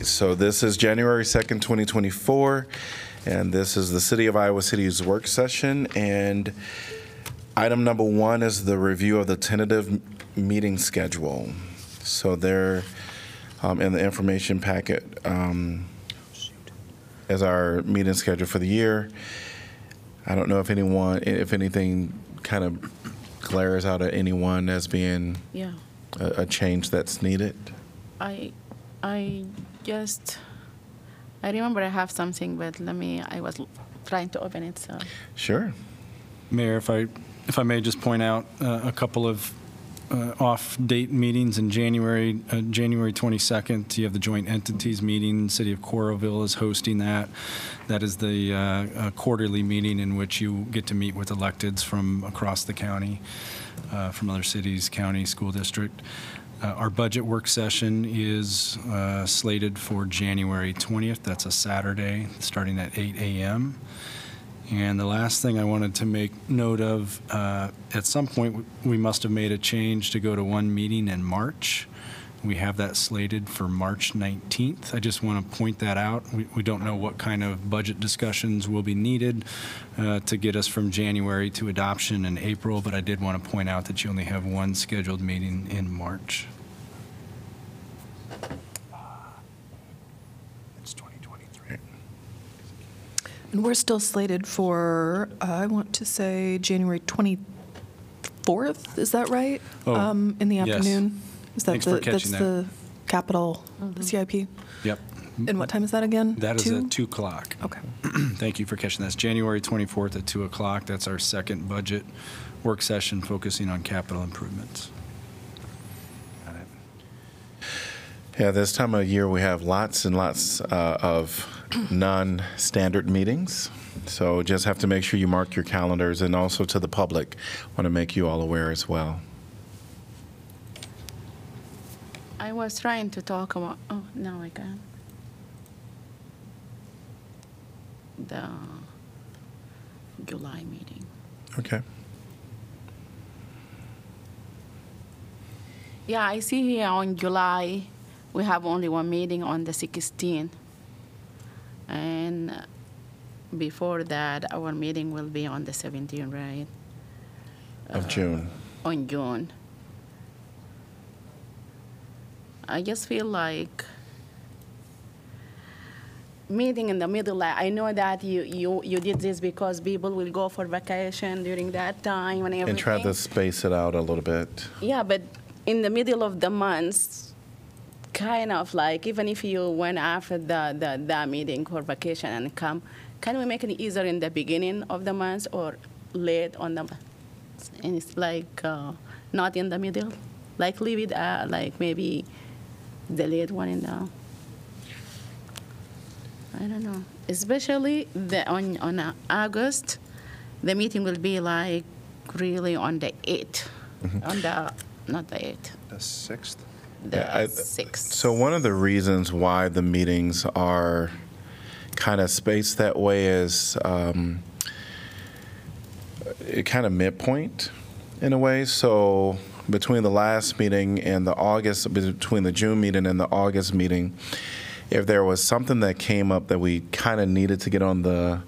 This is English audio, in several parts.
Right, so this is January 2nd, 2024, and this is the City of Iowa City's work session. And item number one is the review of the tentative meeting schedule. So there, um, in the information packet, um, is our meeting schedule for the year. I don't know if anyone, if anything kind of glares out at anyone as being Yeah, a, a change that's needed. I, I just, I remember I have something, but let me, I was trying to open it, so. Sure. Mayor, if I, if I may just point out uh, a couple of uh, off-date meetings in January, uh, January 22nd, you have the joint entities meeting, City of Coralville is hosting that. That is the uh, uh, quarterly meeting in which you get to meet with electeds from across the county, uh, from other cities, county, school district. Uh, Our budget work session is uh, slated for January 20th, that's a Saturday, starting at 8 a.m. And the last thing I wanted to make note of, uh, at some point, we must have made a change to go to one meeting in March. We have that slated for March 19th. I just want to point that out. We we don't know what kind of budget discussions will be needed uh, to get us from January to adoption in April, but I did want to point out that you only have one scheduled meeting in March. It's 2023. And we're still slated for, uh, I want to say, January 24th, is that right? Oh, Um, In the afternoon. yes. Afternoon? Is that Thanks for the- catching that. That's the capital CIP? Yep. And what time is that again? That is Two? at 2 o'clock. Okay. Thank you for catching that. It's January 24th at 2 o'clock. That's our second budget work session focusing on capital improvements. Yeah, this time of year, we have lots and lots uh, of non-standard meetings. So just have to make sure you mark your calendars, and also to the public, want to make you all aware as well. I was trying to talk about, oh, now I can. The July meeting. Okay. Yeah, I see here on July, we have only one meeting on the 16th. And uh, before that, our meeting will be on the 17th, right? Of June. On June. I just feel like meeting in the middle. like, I know that you, you, you did this because people will go for vacation during that time and everything. And try to space it out a little bit. Yeah, but in the middle of the month, kind of like even if you went after the, the, the meeting for vacation and come, can we make it easier in the beginning of the month or late on the month? And it's like uh, not in the middle, like leave it uh, like maybe the late one in the. I don't know. Especially the on on uh, August, the meeting will be like really on the 8th, on the not the 8th, The 6th? the Yeah, I- 6th. So one of the reasons why the meetings are kind of spaced that way is um, it kind of midpoint in a way. So between the last meeting and the August, between the June meeting and the August meeting, if there was something that came up that we kind of needed to get on the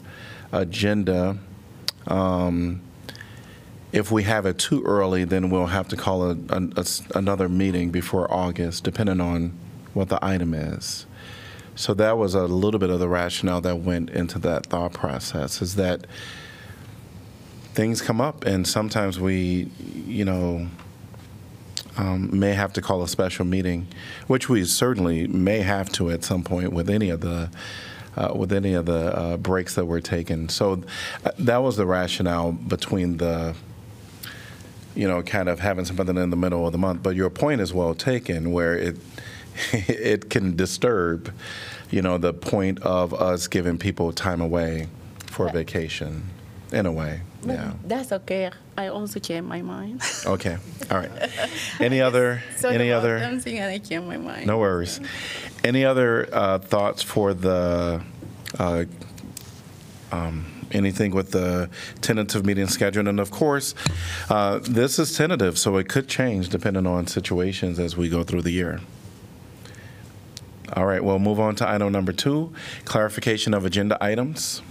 agenda, um, if we have it too early, then we'll have to call a, a- a another meeting before August, depending on what the item is. So that was a little bit of the rationale that went into that thought process, is that things come up, and sometimes we, you know, um, may have to call a special meeting, which we certainly may have to at some point with any of the uh, with any of the uh, breaks that were taken. So uh, that was the rationale between the you know, kind of having something in the middle of the month. But your point is well taken, where it it can disturb, you know, the point of us giving people time away for vacation, in a way. Yeah. That's okay. I also change my mind. Okay. All right. Any other? so any other? Something and I change my mind. No worries. Any other uh, thoughts for the, uh, um, anything with the tentative meeting schedule? And of course, uh, this is tentative, so it could change depending on situations as we go through the year. All right, we'll move on to item number two, clarification of agenda items.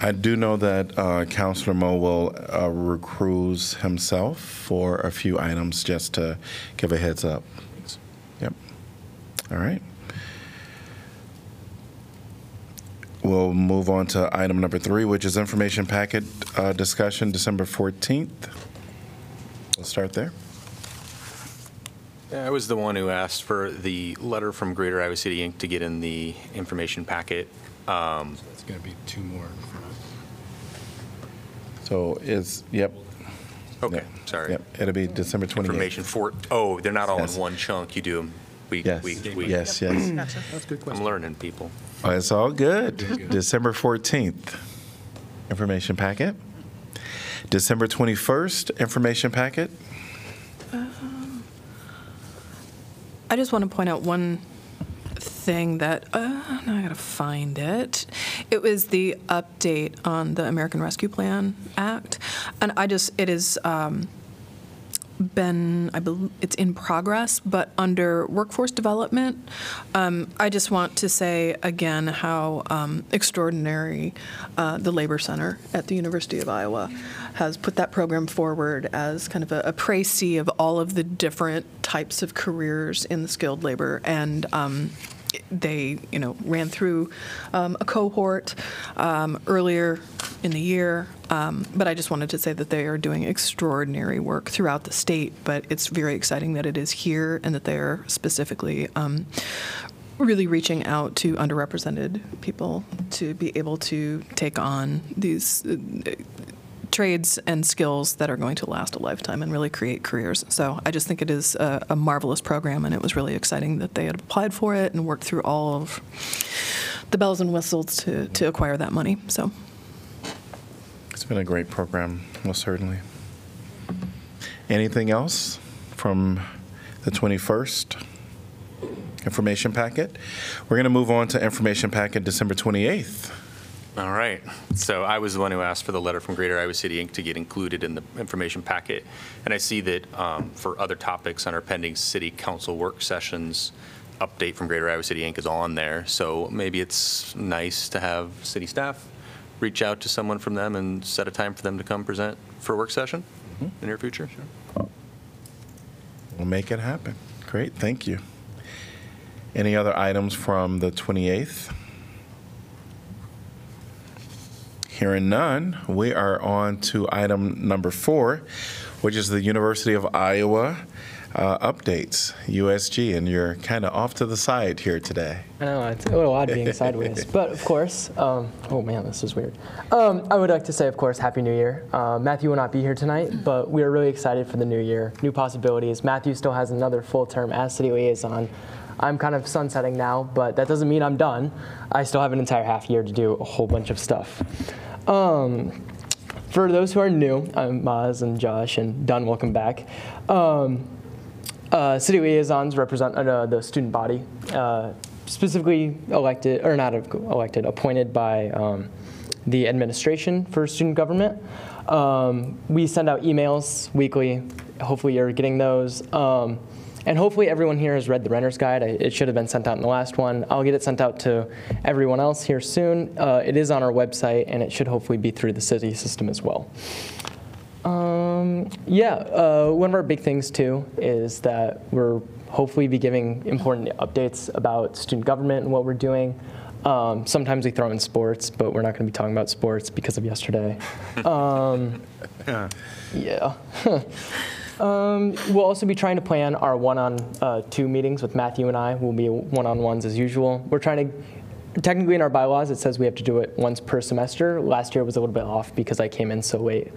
I do know that uh, Councilor Moe will uh, recuse himself for a few items, just to give a heads up. Yep. All right. We'll move on to item number three, which is information packet uh, discussion, December 14th. We'll start there. Yeah, I was the one who asked for the letter from Greater Iowa City Inc. to get in the information packet. Um, It's going to be two more. So it's, yep. Okay, Yep. sorry. Yep, it'll be December 28th. Information for, oh, they're not all in Yes. one chunk, you do them week, Yes, week, week. yes, yes. Gotcha. That's a good I'm learning, people. Oh, It's all good. December 14th, information packet. December 21st, information packet. Uh, I just want to point out one thing that, uh, now I gotta find it. It was the update on the American Rescue Plan Act. And I just, it is, um, been, I believe, it's in progress, but under workforce development, um, I just want to say again how um, extraordinary uh, the Labor Center at the University of Iowa has put that program forward as kind of a, a précis of all of the different types of careers in the skilled labor. And um, they, you know, ran through um, a cohort um, earlier in the year. Um, but I just wanted to say that they are doing extraordinary work throughout the state. But it's very exciting that it is here and that they are specifically um, really reaching out to underrepresented people to be able to take on these. Trades and skills that are going to last a lifetime and really create careers. So I just think it is a, a marvelous program, and it was really exciting that they had applied for it and worked through all of the bells and whistles to, to acquire that money. So It's been a great program, most certainly. Anything else from the 21st information packet? We're going to move on to information packet December 28th. All right. So I was the one who asked for the letter from Greater Iowa City Inc. to get included in the information packet. And I see that um, for other topics on our pending city council work sessions, update from Greater Iowa City Inc. is on there. So maybe it's nice to have city staff reach out to someone from them and set a time for them to come present for a work session in the near future. We'll make it happen. Great, thank you. Any other items from the 28th? Hearing none, we are on to item number four, which is the University of Iowa uh, updates, USG, and you're kind of off to the side here today. I know, it's a little odd being sideways. But of course, um, oh man, this is weird. Um, I would like to say, of course, Happy New Year. Uh, Matthew will not be here tonight, but we are really excited for the new year, new possibilities. Matthew still has another full term as city liaison. I'm kind of sunsetting now, but that doesn't mean I'm done. I still have an entire half year to do a whole bunch of stuff. Um, for those who are new, I'm Maz and Josh and Dunn, welcome back. Um, uh, city liaisons represent uh, the student body, uh, specifically elected, or not elected, appointed by um, the administration for student government. Um, we send out emails weekly. Hopefully, you're getting those. Um, and hopefully, everyone here has read the renter's guide. It should have been sent out in the last one. I'll get it sent out to everyone else here soon. Uh, it is on our website, and it should hopefully be through the city system as well. Um, yeah, uh, one of our big things too is that we're hopefully be giving important updates about student government and what we're doing. Um, sometimes we throw in sports, but we're not going to be talking about sports because of yesterday. Um, yeah. um, we'll also be trying to plan our one-on-two meetings with Matthew and I. We'll be one-on-ones as usual. We're trying to technically in our bylaws it says we have to do it once per semester. Last year was a little bit off because I came in so late.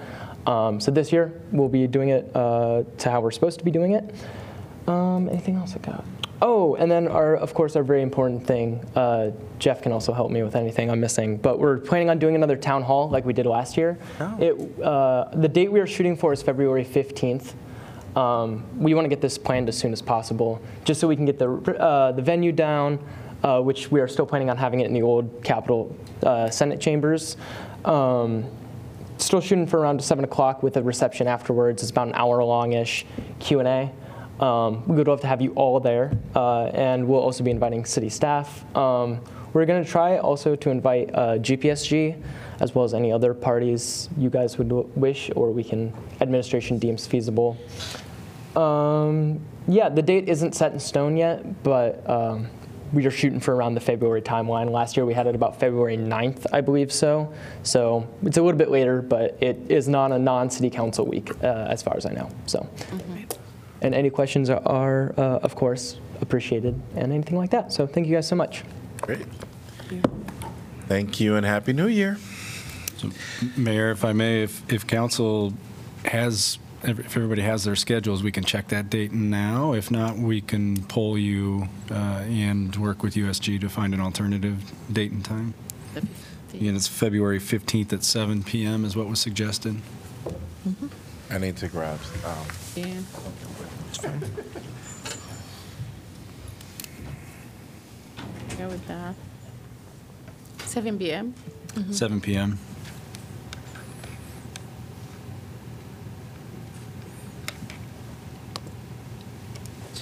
Um, so this year we'll be doing it uh, to how we're supposed to be doing it. Um, anything else I got? Oh, and then our, of course, our very important thing. Uh, Jeff can also help me with anything I'm missing. But we're planning on doing another town hall like we did last year. It, uh, the date we are shooting for is February 15th. Um, we want to get this planned as soon as possible, just so we can get the uh, the venue down, uh, which we are still planning on having it in the old Capitol uh, Senate chambers. Um, still shooting for around 7 o'clock with a reception afterwards. It's about an hour long-ish Q&A. Um, we would love to have you all there, uh, and we'll also be inviting city staff. Um, we're going to try also to invite uh, GPSG as well as any other parties you guys would wish, or we can administration deems feasible. Um, yeah, the date isn't set in stone yet, but um, we are shooting for around the February timeline. Last year we had it about February 9th, I believe so. So it's a little bit later, but it is not a non-city council week, uh, as far as I know. So, and any questions are, are uh, of course, appreciated, and anything like that. So thank you guys so much. Great. Thank you and Happy New Year. So, Mayor, if I may, if, if council has, if everybody has their schedules, we can check that date and now. If not, we can poll you uh, and work with USG to find an alternative date and time. The 15th. Again, it's February 15th at 7 PM is what was suggested. I need to grab, um, Yeah. Go with that. 7 p.m. 7 PM.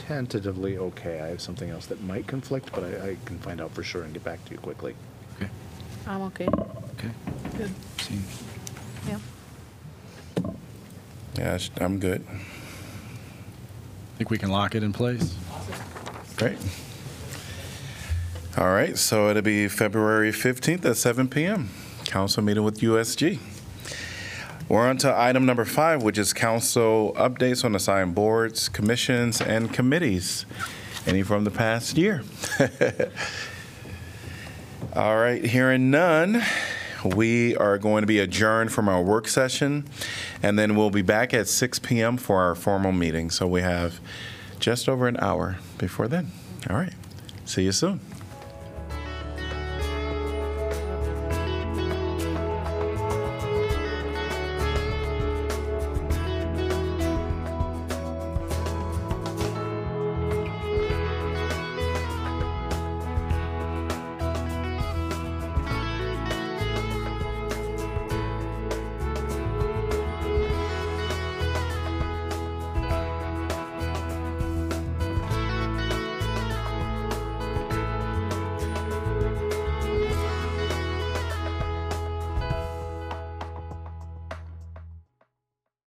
Tentatively okay. I have something else that might conflict, but I, I can find out for sure and get back to you quickly. Okay, I'm okay. okay. Good. See, Yeah. yeah, sh- I'm good. I think we can lock it in place? Great. All right, so it'll be February 15th at 7 PM, council meeting with USG. We're on to item number five, which is council updates on assigned boards, commissions, and committees. Any from the past year? All right, hearing none, we are going to be adjourned from our work session, and then we'll be back at 6 PM for our formal meeting. So we have just over an hour before then. All right, see you soon.